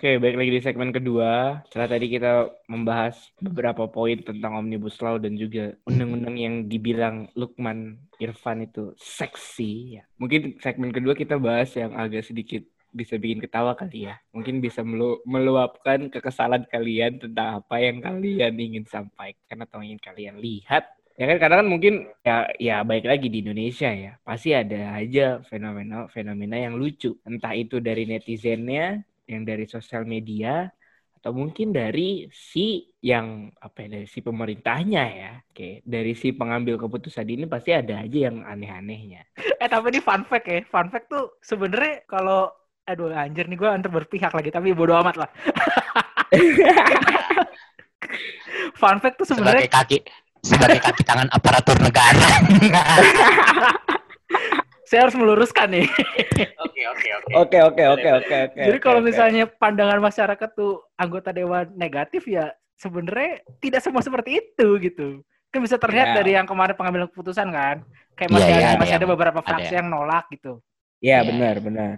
Oke, baik lagi di segmen kedua. Setelah tadi kita membahas beberapa poin tentang Omnibus Law dan juga undang-undang yang dibilang Lukman Irfan itu seksi ya. Mungkin segmen kedua kita bahas yang agak sedikit bisa bikin ketawa kali ya. Mungkin bisa melu- meluapkan kekesalan kalian tentang apa yang kalian ingin sampaikan atau ingin kalian lihat. Ya kan kadang kan mungkin ya ya baik lagi di Indonesia ya. Pasti ada aja fenomena fenomena yang lucu. Entah itu dari netizennya yang dari sosial media atau mungkin dari si yang apa ya dari si pemerintahnya ya. Oke, dari si pengambil keputusan ini pasti ada aja yang aneh-anehnya. eh tapi ini fun fact ya fun fact tuh sebenarnya kalau aduh anjir nih gue antar berpihak lagi tapi bodo amat lah fun fact tuh sebagai sebenarnya kaki sebagai kaki tangan aparatur negara saya harus meluruskan nih oke oke oke Oke, oke, oke, oke, oke. Jadi kalau misalnya pandangan masyarakat tuh anggota dewan negatif ya sebenarnya tidak semua seperti itu gitu. Kan bisa terlihat Ya. dari yang kemarin pengambilan keputusan kan. Kayak Iya, masih iya, ada ada masih ada yang- beberapa ada fraksi yang nolak gitu. Ya, Iya. benar, benar.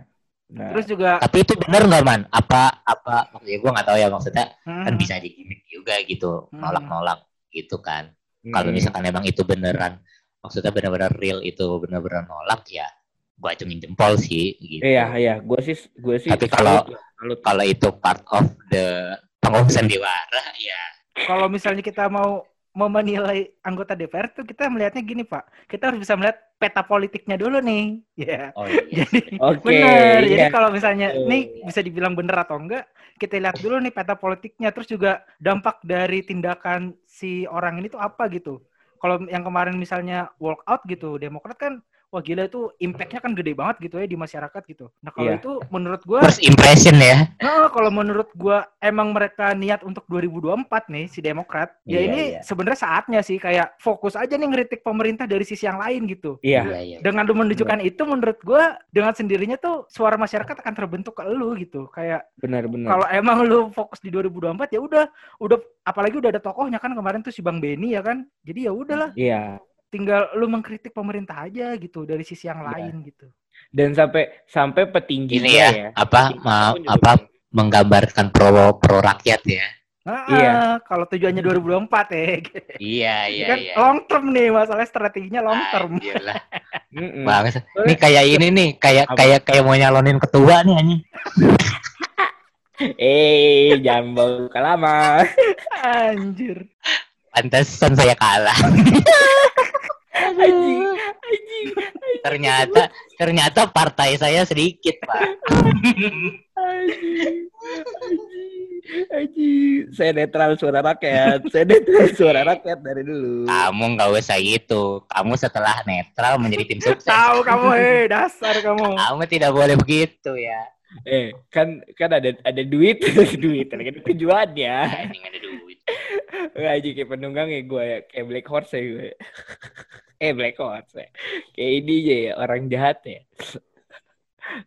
Nah, Terus juga tapi itu benar nggak man apa apa maksudnya gue nggak tahu ya maksudnya hmm, kan bisa jadi gimmick juga gitu Hmm. nolak-nolak gitu kan kalau mm, misalkan emang itu beneran maksudnya bener-bener real itu bener-bener nolak ya gue acungin jempol sih gitu Iya, iya, gue sih gue sih Tapi kalau- salut. kalau itu part of the pengurus sandiwara ya kalau misalnya kita mau mau menilai anggota DPR tuh kita melihatnya gini Pak. Kita harus bisa melihat peta politiknya dulu nih. Ya. oh iya Jadi Oke, Bener. Jadi iya. kalau misalnya Betul. ini bisa dibilang bener atau enggak, kita lihat dulu nih peta politiknya. Terus juga dampak dari tindakan si orang ini tuh apa gitu. Kalau yang kemarin misalnya walk out gitu, Demokrat kan wah gila itu impactnya kan gede banget gitu ya di masyarakat gitu. Nah kalau Iya. itu menurut gue, First impression ya. nah, kalau menurut gue emang mereka niat untuk 2024 nih si Demokrat, ya Iya, ini iya. sebenarnya saatnya sih kayak fokus aja nih ngeritik pemerintah dari sisi yang lain gitu. Iya. iya. Dengan lu menunjukkan itu menurut gue dengan sendirinya tuh suara masyarakat akan terbentuk ke lu gitu. Kayak Benar-benar. kalau emang lu fokus di 2024 ya udah udah apalagi udah ada tokohnya kan kemarin tuh si Bang Beni ya kan. Jadi ya udahlah Iya. Tinggal lu mengkritik pemerintah aja gitu dari sisi yang Iya. lain gitu. Dan sampai sampai petingginya Ini ya, ya. apa petinggi ma- apa benar. menggambarkan pro pro rakyat ya. Nah, Iya. kalau tujuannya 2024 ya. Iya Ini iya kan iya. long term nih masalah strateginya long term. Anjir lah. Mm-mm. Banget. Soalnya- Ini kayak ini nih, kayak Apa? kayak kayak mau nyalonin ketua nih anjing. Eh, jangan bawa lama. Anjir. Pantesan saya kalah. Anjing, anjing. ternyata ternyata partai saya sedikit, Pak. Anjing, anjing, anjing. Saya netral suara rakyat. Saya netral suara rakyat dari dulu. Kamu nggak usah gitu. Kamu setelah netral menjadi tim sukses. Tahu kamu eh dasar kamu. Kamu tidak boleh begitu ya. Eh, kan kan ada ada duit, duit, ada tujuannya. Anjing ada duit. Anjing kayak penunggang ya gue ya, kayak Black Horse ya gue. eh Black Horse ya. Kayak ini aja ya, orang jahat ya.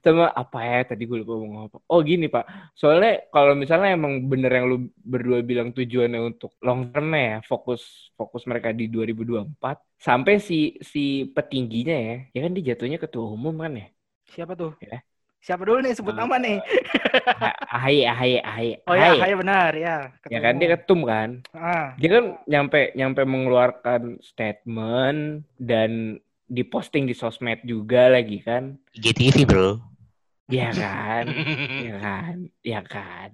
Sama apa ya tadi gue lupa ngomong apa. Oh gini Pak, soalnya kalau misalnya emang bener yang lu berdua bilang tujuannya untuk long term ya, fokus fokus mereka di 2024 sampai si si petingginya ya, ya kan dia jatuhnya ketua umum kan ya. Siapa tuh? Ya. Siapa dulu nih sebut nama nih? Ahy, Ahy, Ahy, Oh ya, Ahy. Benar ya. Ya kan dia ketum kan. Ah, dia kan nyampe nyampe mengeluarkan statement dan diposting di sosmed juga lagi kan IGTV, Bro. ya kan ya kan ya kan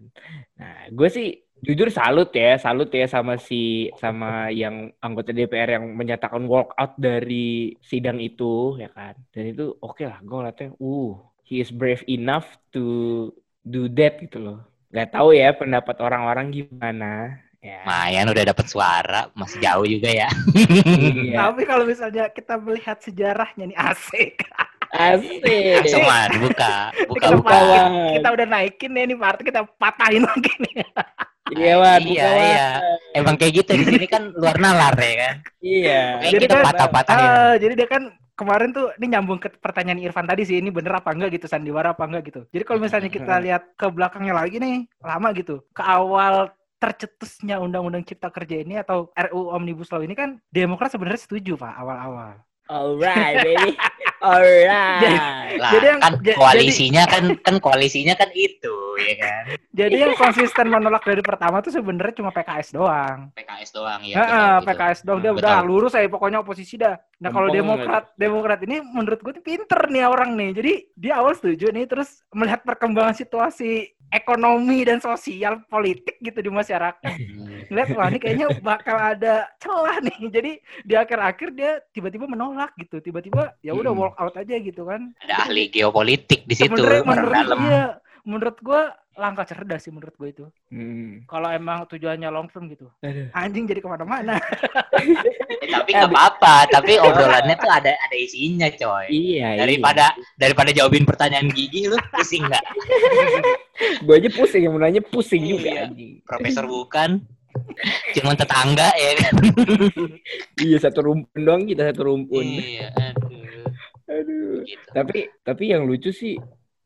nah gue sih jujur salut ya salut ya sama si sama yang anggota DPR yang menyatakan walk out dari sidang itu ya kan dan itu oke lah gue ngeliatnya uh he is brave enough to do that gitu loh nggak tahu ya pendapat orang-orang gimana ya Mayan udah dapat suara, masih jauh juga ya. iya. Tapi kalau misalnya kita melihat sejarahnya nih asik. Asik. Seman, buka, buka, kita, buka. buka, kita, udah naikin ya nih partai kita patahin lagi nih. Iya, Wan. Iya, buka, iya. Emang kayak gitu di sini kan luar nalar ya kan. Iya. Kayak Jadi kita patah-patahin. Ah, jadi dia kan kemarin tuh ini nyambung ke pertanyaan Irfan tadi sih ini bener apa enggak gitu sandiwara apa enggak gitu. Jadi kalau misalnya kita Hmm. lihat ke belakangnya lagi nih lama gitu ke awal tercetusnya undang-undang cipta kerja ini atau RUU Omnibus Law ini kan Demokrat sebenarnya setuju Pak awal-awal. Alright, baby. Alright. Lah, Jadi yang- kan koalisinya kan kan koalisinya kan itu ya kan. Jadi yang konsisten menolak dari pertama tuh sebenarnya cuma PKS doang. PKS doang ya. Heeh, betul, betul. PKS doang dia Betul. udah lurus aja pokoknya oposisi dah. Nah kalau Demokrat Demokrat ini menurut gue pinter nih orang nih. Jadi dia awal setuju nih terus melihat perkembangan situasi ekonomi dan sosial politik gitu di masyarakat. Hmm. Lihat wah ini kayaknya bakal ada celah nih. Jadi di akhir-akhir dia tiba-tiba menolak gitu. Tiba-tiba ya udah Hmm. walk out aja gitu kan. Ada ahli geopolitik di situ menurut dalam. iya, menurut gue langkah cerdas sih menurut gue itu. Hmm. Kalau emang tujuannya long term gitu. Aduh. Anjing jadi ke mana-mana. Tapi nggak apa-apa, tapi obrolannya tuh ada ada isinya, coy. Iya, Daripada daripada jawabin pertanyaan gigi lu pusing nggak? gue aja pusing yang nanya pusing juga Iya. anjing. Profesor bukan. Cuman tetangga ya kan. Iya, satu rumpun doang kita satu rumpun. Iya, aduh. Aduh. Gitu. Tapi tapi yang lucu sih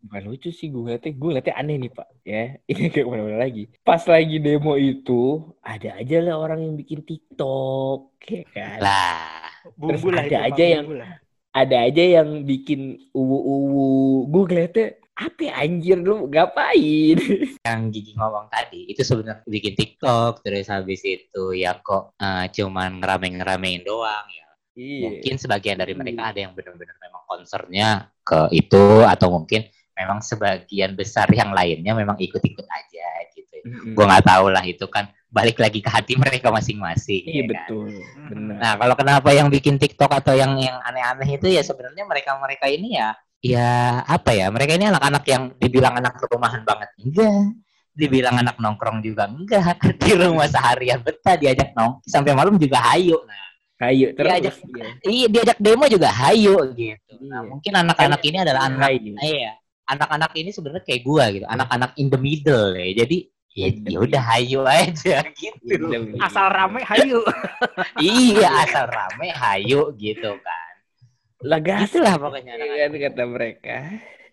bukan lucu sih gue ngeliatnya gue ngeliatnya aneh nih pak. Ya ini kayak ke mana-mana lagi. Pas lagi demo itu ada aja lah orang yang bikin TikTok kayak kan? Lah, Bumbu lah ada aja yang- bumbu lah. ada aja yang bikin uwu-uwu. Gue ngeliatnya apa ya, anjir lu ngapain? Yang gigi ngomong tadi itu sebenarnya bikin TikTok terus habis itu ya kok eh, cuman ngerame-ngeramein doang ya. iya. Mungkin sebagian dari mereka ada yang benar-benar memang concernnya ke itu atau mungkin memang sebagian besar yang lainnya memang ikut-ikut aja gitu. Mm-mm. Gue nggak tahu lah itu kan balik lagi ke hati mereka masing-masing. iya ya kan? betul benar Nah, kalau kenapa yang bikin TikTok atau yang yang aneh-aneh itu ya sebenarnya mereka-mereka ini ya ya apa ya? Mereka ini anak-anak yang dibilang anak rumahan banget. Enggak. Dibilang anak nongkrong juga enggak. Di rumah seharian betah diajak nong sampai malam juga hayu. Nah, Hayu terus. Diajak- Iya. Iya diajak demo juga hayu gitu. Nah, Iya. mungkin anak-anak ini adalah anak Hayu. iya. Anak-anak ini sebenarnya kayak gua gitu. Anak-anak in the middle ya. Jadi ya ya udah hayu aja gitu. Iya. Asal rame, hayu. iya, asal rame hayu gitu kan. Lah gas. Itulah pokoknya anak-anak. Kan kata mereka.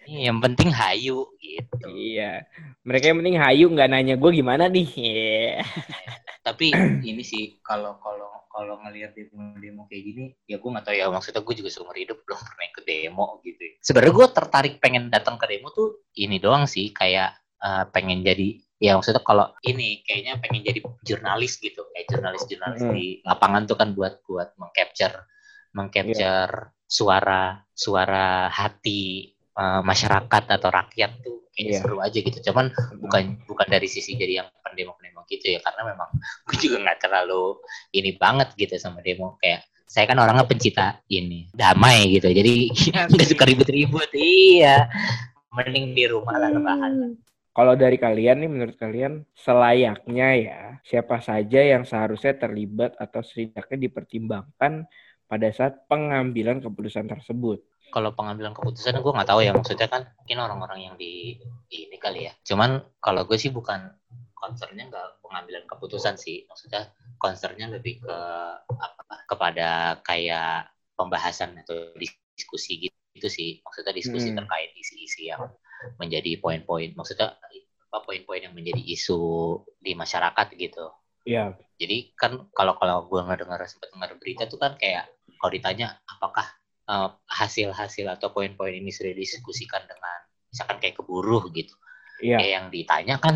Iya, Yang penting hayu gitu. Iya. Mereka yang penting hayu nggak nanya gue gimana nih. Iya. Tapi ini sih kalau kalau kalau ngelihat demo-demo kayak gini, ya gue nggak tahu ya maksudnya gue juga seumur hidup belum pernah ikut demo gitu. ya. Sebenarnya gue tertarik pengen datang ke demo tuh ini doang sih kayak eh, pengen jadi ya maksudnya kalau ini kayaknya pengen jadi jurnalis gitu kayak jurnalis-jurnalis Hmm. di lapangan tuh kan buat buat mengcapture mengcapture suara suara hati eh, masyarakat atau rakyat tuh kayaknya Iya. seru aja gitu. Cuman bukan bukan dari sisi jadi yang pendemo-pendemo gitu ya. Karena memang gue juga nggak terlalu ini banget gitu sama demo. Kayak saya kan orangnya pencinta ini damai gitu. Jadi nggak suka ribut-ribut iya. Mending di rumah lah rebahan. Kalau dari kalian nih, menurut kalian selayaknya ya, siapa saja yang seharusnya terlibat atau setidaknya dipertimbangkan pada saat pengambilan keputusan tersebut? kalau pengambilan keputusan gue nggak tahu ya. Maksudnya kan mungkin orang-orang yang di ini kali ya. Cuman kalau gue sih bukan concernnya nggak pengambilan keputusan sih. Maksudnya concernnya lebih ke apa? Kepada kayak pembahasan atau diskusi gitu, gitu sih. Maksudnya diskusi Hmm. terkait isi-isi yang menjadi poin-poin. Maksudnya apa poin-poin yang menjadi isu di masyarakat gitu Ya, jadi kan kalau kalau gue ngedengar sempat dengar berita tuh kan kayak kalau ditanya apakah eh, hasil-hasil atau poin-poin ini sudah didiskusikan dengan misalkan kayak ke buruh gitu. iya, Kayak yang ditanya kan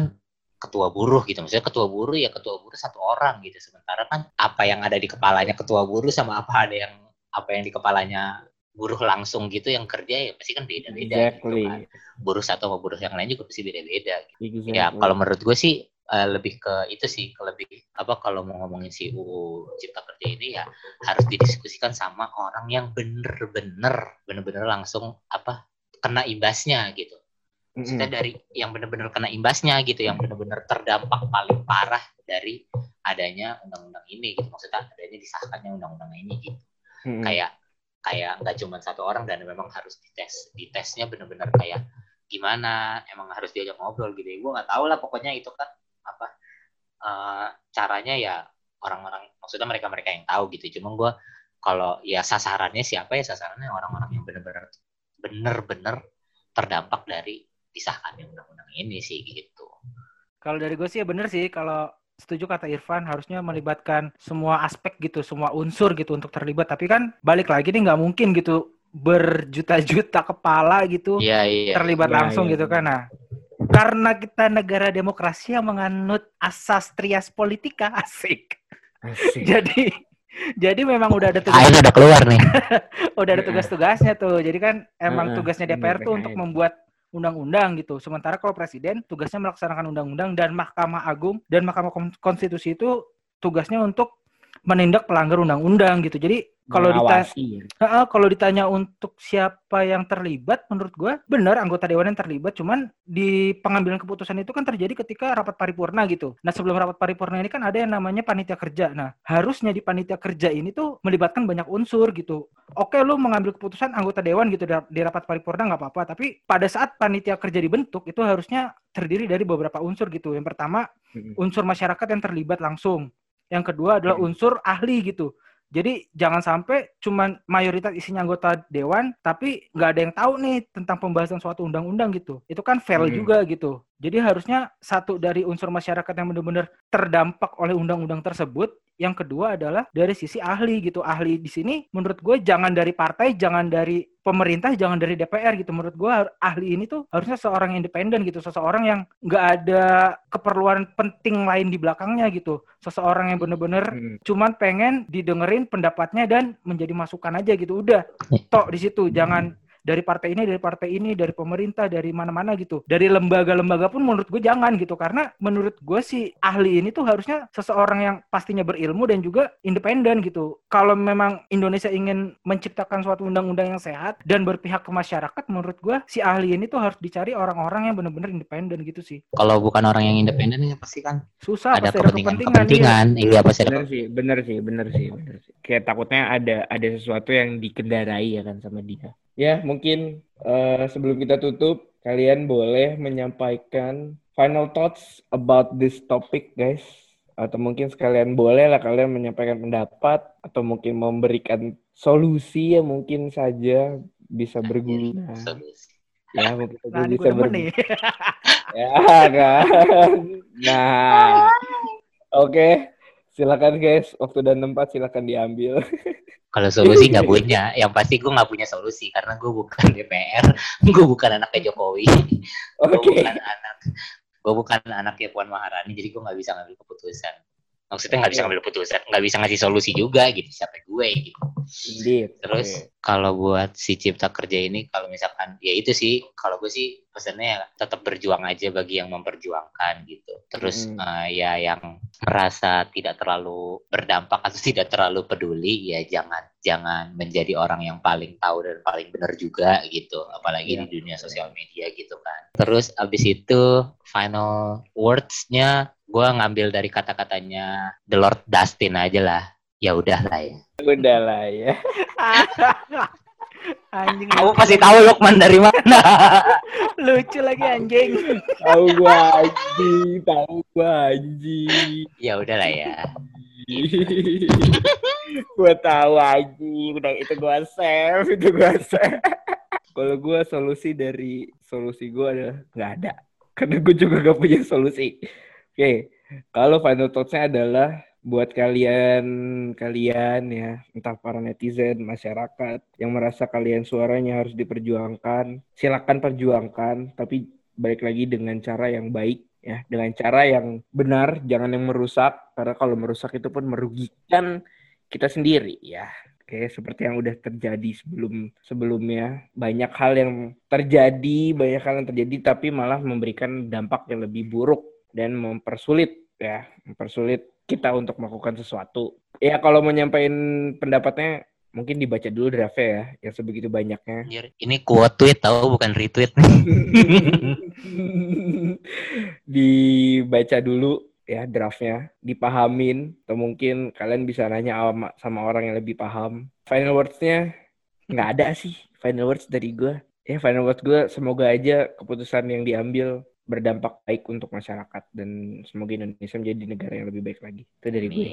ketua buruh gitu. Maksudnya ketua buruh ya ketua buruh satu orang gitu. Sementara kan apa yang ada di kepalanya ketua buruh sama apa ada yang apa yang di kepalanya buruh langsung gitu yang kerja ya pasti kan beda-beda exactly. gitu kan. Buruh satu sama buruh yang lain juga pasti beda-beda exactly. Ya, kalau menurut gue sih eh, lebih ke itu sih, ke lebih apa kalau mau ngomongin si UU Cipta Kerja ini ya harus didiskusikan sama orang yang bener-bener bener-bener langsung apa kena imbasnya gitu. Maksudnya Mm-mm. dari yang bener-bener kena imbasnya gitu, yang bener-bener terdampak paling parah dari adanya undang-undang ini gitu. Maksudnya adanya disahkannya undang-undang ini gitu Mm-mm. kayak kayak nggak cuma satu orang dan memang harus dites ditesnya bener-bener kayak gimana emang harus diajak ngobrol gitu gue nggak tahu lah pokoknya itu kan apa eh, caranya ya orang-orang maksudnya mereka-mereka yang tahu gitu cuma gue kalau ya sasarannya siapa ya sasarannya orang-orang yang bener-bener bener-bener terdampak dari disahkannya undang-undang ini sih gitu Kalau dari gue sih ya bener sih kalau setuju kata Irfan harusnya melibatkan semua aspek gitu, semua unsur gitu untuk terlibat. Tapi kan balik lagi nih nggak mungkin gitu berjuta-juta kepala gitu iya iya terlibat Iya, langsung iya, gitu iya. kan. Nah, karena kita negara demokrasi yang menganut asas trias politika asik. Asik. Jadi jadi memang udah ada tugas air udah keluar nih udah ada tugas-tugasnya tuh. Jadi kan emang tugasnya DPR tuh untuk membuat undang-undang gitu. Sementara kalau presiden tugasnya melaksanakan undang-undang dan Mahkamah Agung dan Mahkamah Kon- Konstitusi itu tugasnya untuk menindak pelanggar undang-undang gitu. Jadi kalau ditanya. Heeh, kalau ditanya untuk siapa yang terlibat, menurut gua benar anggota dewan yang terlibat. Cuman di pengambilan keputusan itu kan terjadi ketika rapat paripurna gitu. Nah sebelum rapat paripurna ini kan ada yang namanya panitia kerja. Nah harusnya di panitia kerja ini tuh melibatkan banyak unsur gitu. Oke lu mengambil keputusan anggota dewan gitu di- rapat paripurna nggak apa-apa. Tapi pada saat panitia kerja dibentuk itu harusnya terdiri dari beberapa unsur gitu. Yang pertama unsur masyarakat yang terlibat langsung. Yang kedua adalah unsur ahli gitu. Jadi jangan sampai cuman mayoritas isinya anggota dewan, tapi nggak ada yang tahu nih tentang pembahasan suatu undang-undang gitu. Itu kan fail Hmm. juga gitu. Jadi harusnya satu dari unsur masyarakat yang benar-benar terdampak oleh undang-undang tersebut. Yang kedua adalah dari sisi ahli gitu. Ahli di sini menurut gue jangan dari partai, jangan dari pemerintah, jangan dari DPR gitu. Menurut gue ahli ini tuh harusnya seorang independen gitu. Seseorang yang nggak ada keperluan penting lain di belakangnya gitu. Seseorang yang benar-benar Mm-mm. cuman pengen didengerin pendapatnya dan menjadi masukan aja gitu udah tok di situ jangan dari partai ini, dari partai ini, dari pemerintah, dari mana-mana gitu. Dari lembaga-lembaga pun menurut gue jangan gitu karena menurut gue si ahli ini tuh harusnya seseorang yang pastinya berilmu dan juga independen gitu. Kalau memang Indonesia ingin menciptakan suatu undang-undang yang sehat dan berpihak ke masyarakat, menurut gue si ahli ini tuh harus dicari orang-orang yang benar-benar independen gitu sih. Kalau bukan orang yang independen ya pasti kan Susah ada pasti ada kepentingan kepentingan. iya. kepentingan. Iya pasti ada Bener sih, bener sih, bener sih, bener sih. Kayak takutnya ada ada sesuatu yang dikendarai ya kan sama dia. Ya, mungkin eh, sebelum kita tutup, kalian boleh menyampaikan final thoughts about this topic, guys. Atau mungkin sekalian boleh lah kalian menyampaikan pendapat atau mungkin memberikan solusi yang mungkin saja bisa berguna. Ya, mungkin saja Nah, bisa berguna. nih. Ya kan. Nah, oke. Silakan guys, waktu dan tempat silakan diambil. Kalau solusi nggak punya, yang pasti gue nggak punya solusi karena gue bukan DPR, gue bukan anaknya Jokowi, gue Oke. bukan anak, gue bukan anaknya Puan Maharani, jadi gue nggak bisa ngambil keputusan. Maksudnya nggak bisa ngambil keputusan, nggak bisa ngasih solusi juga gitu, siapa gue gitu. Indeed. Terus kalau buat si cipta kerja ini, kalau misalkan ya itu sih, kalau gue sih pesannya ya tetap berjuang aja bagi yang memperjuangkan gitu. Terus Mm. eh, ya yang merasa tidak terlalu berdampak atau tidak terlalu peduli, ya jangan jangan menjadi orang yang paling tahu dan paling benar juga gitu. Apalagi Iya. di dunia sosial media gitu kan. Terus abis itu final words-nya gue ngambil dari kata-katanya The Lord Dustin aja lah. Ya udah lah ya. Udah lah ya. anjing Kamu pasti tahu Lukman dari mana. lucu lagi anjing. Tahu gua anjing, tahu gua anjing. ya udah lah ya. gua tahu anjing, udah itu gua save, itu gua save. Kalau gua solusi dari solusi gua adalah nggak ada. Karena gue juga gak punya solusi. Oke, kalau final thoughts-nya adalah buat kalian kalian ya entah para netizen masyarakat yang merasa kalian suaranya harus diperjuangkan silakan perjuangkan tapi balik lagi dengan cara yang baik ya dengan cara yang benar jangan yang merusak karena kalau merusak itu pun merugikan kita sendiri ya. Oke, seperti yang udah terjadi sebelum sebelumnya. Banyak hal yang terjadi banyak hal yang terjadi tapi malah memberikan dampak yang lebih buruk dan mempersulit ya mempersulit kita untuk melakukan sesuatu ya kalau mau nyampein pendapatnya mungkin dibaca dulu draftnya ya yang sebegitu banyaknya Ini quote tweet tahu bukan retweet. dibaca dulu ya draftnya, dipahamin, atau mungkin kalian bisa nanya sama, sama orang yang lebih paham. Final words-nya nggak ada sih final words dari gue. Ya final words gue semoga aja keputusan yang diambil berdampak baik untuk masyarakat dan semoga Indonesia menjadi negara yang lebih baik lagi. Itu dari gue.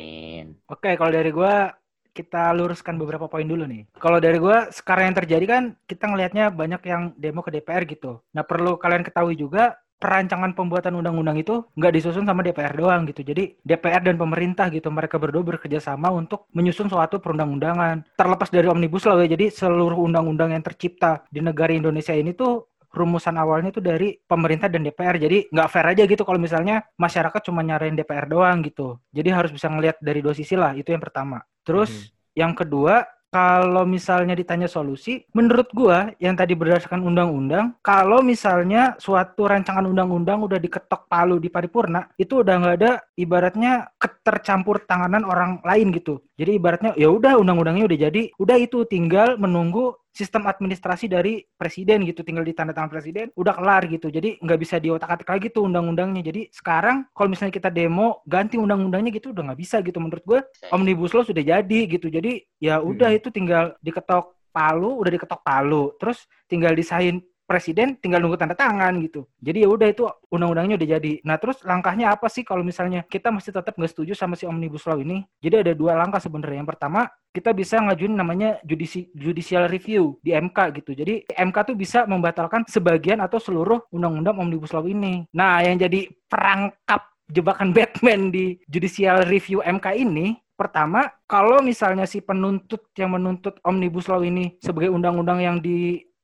Oke, kalau dari gua kita luruskan beberapa poin dulu nih. Kalau dari gua sekarang yang terjadi kan kita ngelihatnya banyak yang demo ke DPR gitu. Nah, perlu kalian ketahui juga perancangan pembuatan undang-undang itu nggak disusun sama DPR doang gitu. Jadi DPR dan pemerintah gitu mereka berdua bekerja sama untuk menyusun suatu perundang-undangan. Terlepas dari omnibus law ya. Jadi seluruh undang-undang yang tercipta di negara Indonesia ini tuh rumusan awalnya tuh dari pemerintah dan DPR. Jadi nggak fair aja gitu kalau misalnya masyarakat cuma nyarain DPR doang gitu. Jadi harus bisa ngelihat dari dua sisi lah. Itu yang pertama. Terus yang kedua, kalau misalnya ditanya solusi, menurut gua yang tadi berdasarkan undang-undang, kalau misalnya suatu rancangan undang-undang udah diketok palu di paripurna, itu udah nggak ada ibaratnya ketercampur tanganan orang lain gitu. Jadi ibaratnya ya udah undang-undangnya udah jadi, udah itu tinggal menunggu sistem administrasi dari presiden gitu, tinggal ditandatangan presiden, udah kelar gitu. Jadi nggak bisa diotak-atik lagi tuh undang-undangnya. Jadi sekarang kalau misalnya kita demo ganti undang-undangnya gitu udah nggak bisa gitu menurut gua omnibus law sudah jadi gitu jadi ya udah Mm-mm. itu tinggal diketok palu udah diketok palu terus tinggal disahin presiden tinggal nunggu tanda tangan gitu jadi ya udah itu undang-undangnya udah jadi nah terus langkahnya apa sih kalau misalnya kita masih tetap nggak setuju sama si omnibus law ini jadi ada dua langkah sebenarnya yang pertama kita bisa ngajuin namanya judicial review di MK gitu. Jadi MK tuh bisa membatalkan sebagian atau seluruh undang-undang omnibus law ini. Nah, yang jadi perangkap jebakan Batman di judicial review MK ini Pertama, kalau misalnya si penuntut yang menuntut omnibus law ini sebagai undang-undang yang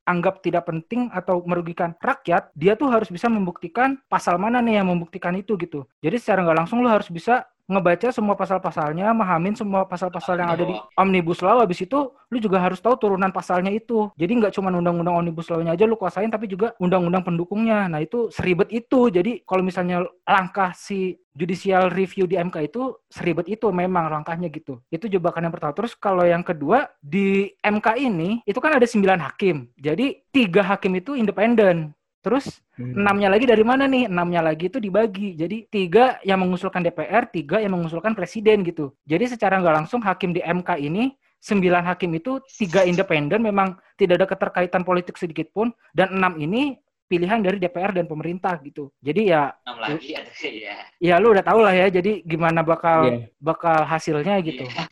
dianggap tidak penting atau merugikan rakyat, dia tuh harus bisa membuktikan pasal mana nih yang membuktikan itu gitu. Jadi secara nggak langsung lo harus bisa ngebaca semua pasal-pasalnya, mahamin semua pasal-pasal yang ada di Omnibus Law, habis itu lu juga harus tahu turunan pasalnya itu. Jadi nggak cuma undang-undang Omnibus Law-nya aja lu kuasain, tapi juga undang-undang pendukungnya. Nah itu seribet itu. Jadi kalau misalnya langkah si judicial review di MK itu seribet itu memang langkahnya gitu. Itu jebakan yang pertama. Terus kalau yang kedua di MK ini itu kan ada sembilan hakim. Jadi tiga hakim itu independen. Terus Hmm. enamnya lagi dari mana nih? Enamnya lagi itu dibagi. Jadi tiga yang mengusulkan DPR, tiga yang mengusulkan presiden gitu. Jadi secara nggak langsung hakim di MK ini sembilan hakim itu tiga independen memang tidak ada keterkaitan politik sedikit pun dan enam ini pilihan dari DPR dan pemerintah gitu. Jadi ya enam lagi ada ya ya lu udah tau lah ya. Jadi gimana bakal Iya. bakal hasilnya gitu. Iya.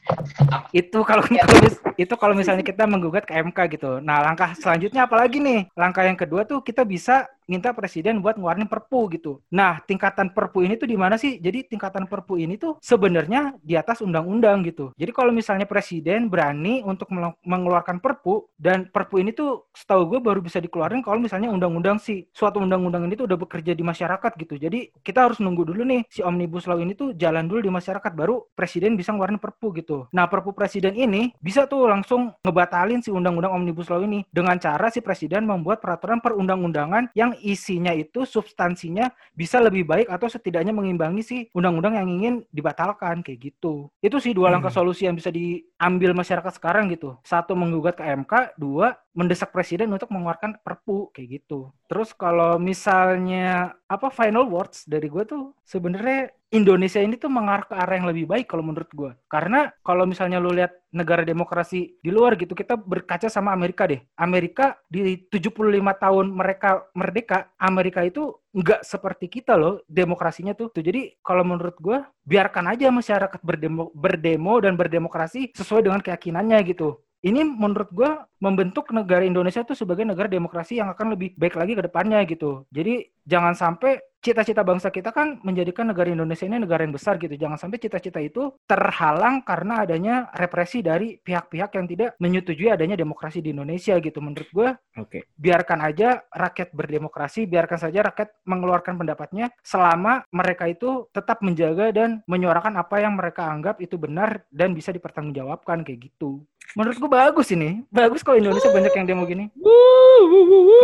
Itu kalau kalau mis- itu kalau misalnya kita menggugat ke MK gitu. Nah, langkah selanjutnya apa lagi nih? Langkah yang kedua tuh kita bisa minta presiden buat ngeluarin perpu gitu. Nah, tingkatan perpu ini tuh di mana sih? Jadi tingkatan perpu ini tuh sebenarnya di atas undang-undang gitu. Jadi kalau misalnya presiden berani untuk mengeluarkan perpu dan perpu ini tuh setahu gue baru bisa dikeluarin kalau misalnya undang-undang si suatu undang-undang ini tuh udah bekerja di masyarakat gitu. Jadi kita harus nunggu dulu nih si omnibus law ini tuh jalan dulu di masyarakat baru presiden bisa ngeluarin perpu gitu. Nah, perpu presiden ini bisa tuh langsung ngebatalin si undang-undang omnibus law ini dengan cara si presiden membuat peraturan perundang-undangan yang isinya itu substansinya bisa lebih baik atau setidaknya mengimbangi si undang-undang yang ingin dibatalkan kayak gitu. Itu sih dua langkah solusi yang bisa diambil masyarakat sekarang gitu. Satu menggugat ke MK, dua mendesak presiden untuk mengeluarkan perpu kayak gitu. Terus kalau misalnya apa final words dari gue tuh sebenarnya Indonesia ini tuh mengarah ke arah yang lebih baik kalau menurut gue. Karena kalau misalnya lu lihat negara demokrasi di luar gitu, kita berkaca sama Amerika deh. Amerika di 75 tahun mereka merdeka, Amerika itu nggak seperti kita loh demokrasinya tuh. Tuh, Jadi kalau menurut gue, biarkan aja masyarakat berdemo, berdemo dan berdemokrasi sesuai dengan keyakinannya gitu. Ini menurut gue membentuk negara Indonesia tuh sebagai negara demokrasi yang akan lebih baik lagi ke depannya gitu. Jadi jangan sampai cita-cita bangsa kita kan menjadikan negara Indonesia ini negara yang besar gitu. Jangan sampai cita-cita itu terhalang karena adanya represi dari pihak-pihak yang tidak menyetujui adanya demokrasi di Indonesia gitu. Menurut gue Oke. biarkan aja rakyat berdemokrasi, biarkan saja rakyat mengeluarkan pendapatnya selama mereka itu tetap menjaga dan menyuarakan apa yang mereka anggap itu benar dan bisa dipertanggungjawabkan kayak gitu. Menurut gue bagus ini, bagus kalau Indonesia banyak yang demo gini.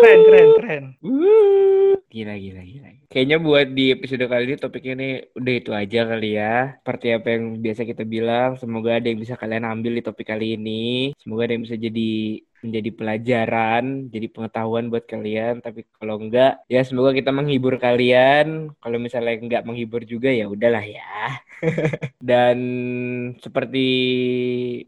Keren, keren, keren. Gila, gila, gila. Kayaknya buat di episode kali ini topiknya ini udah itu aja kali ya. Seperti apa yang biasa kita bilang, semoga ada yang bisa kalian ambil di topik kali ini. Semoga ada yang bisa jadi menjadi pelajaran, jadi pengetahuan buat kalian. Tapi kalau enggak, ya semoga kita menghibur kalian. Kalau misalnya enggak menghibur juga ya udahlah ya. Dan seperti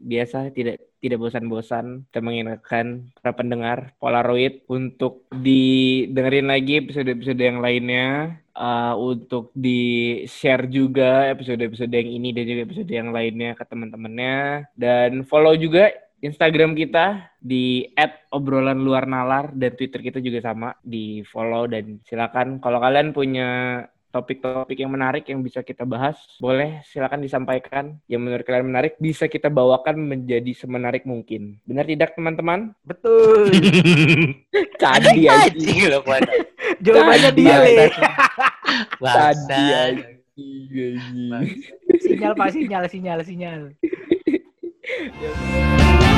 biasa tidak tidak bosan-bosan kita mengingatkan para pendengar Polaroid untuk didengerin lagi episode-episode yang lainnya uh, untuk di share juga episode-episode yang ini dan juga episode yang lainnya ke teman-temannya dan follow juga Instagram kita di @obrolan luar nalar dan Twitter kita juga sama di follow dan silakan kalau kalian punya topik-topik yang menarik yang bisa kita bahas, boleh silakan disampaikan. Yang menurut kalian menarik bisa kita bawakan menjadi semenarik mungkin. Benar tidak teman-teman? Betul. Tadi aja. anjing lo pada Jawabannya dia. Tadi aja. Sinyal Pak, sinyal, sinyal, sinyal. yes.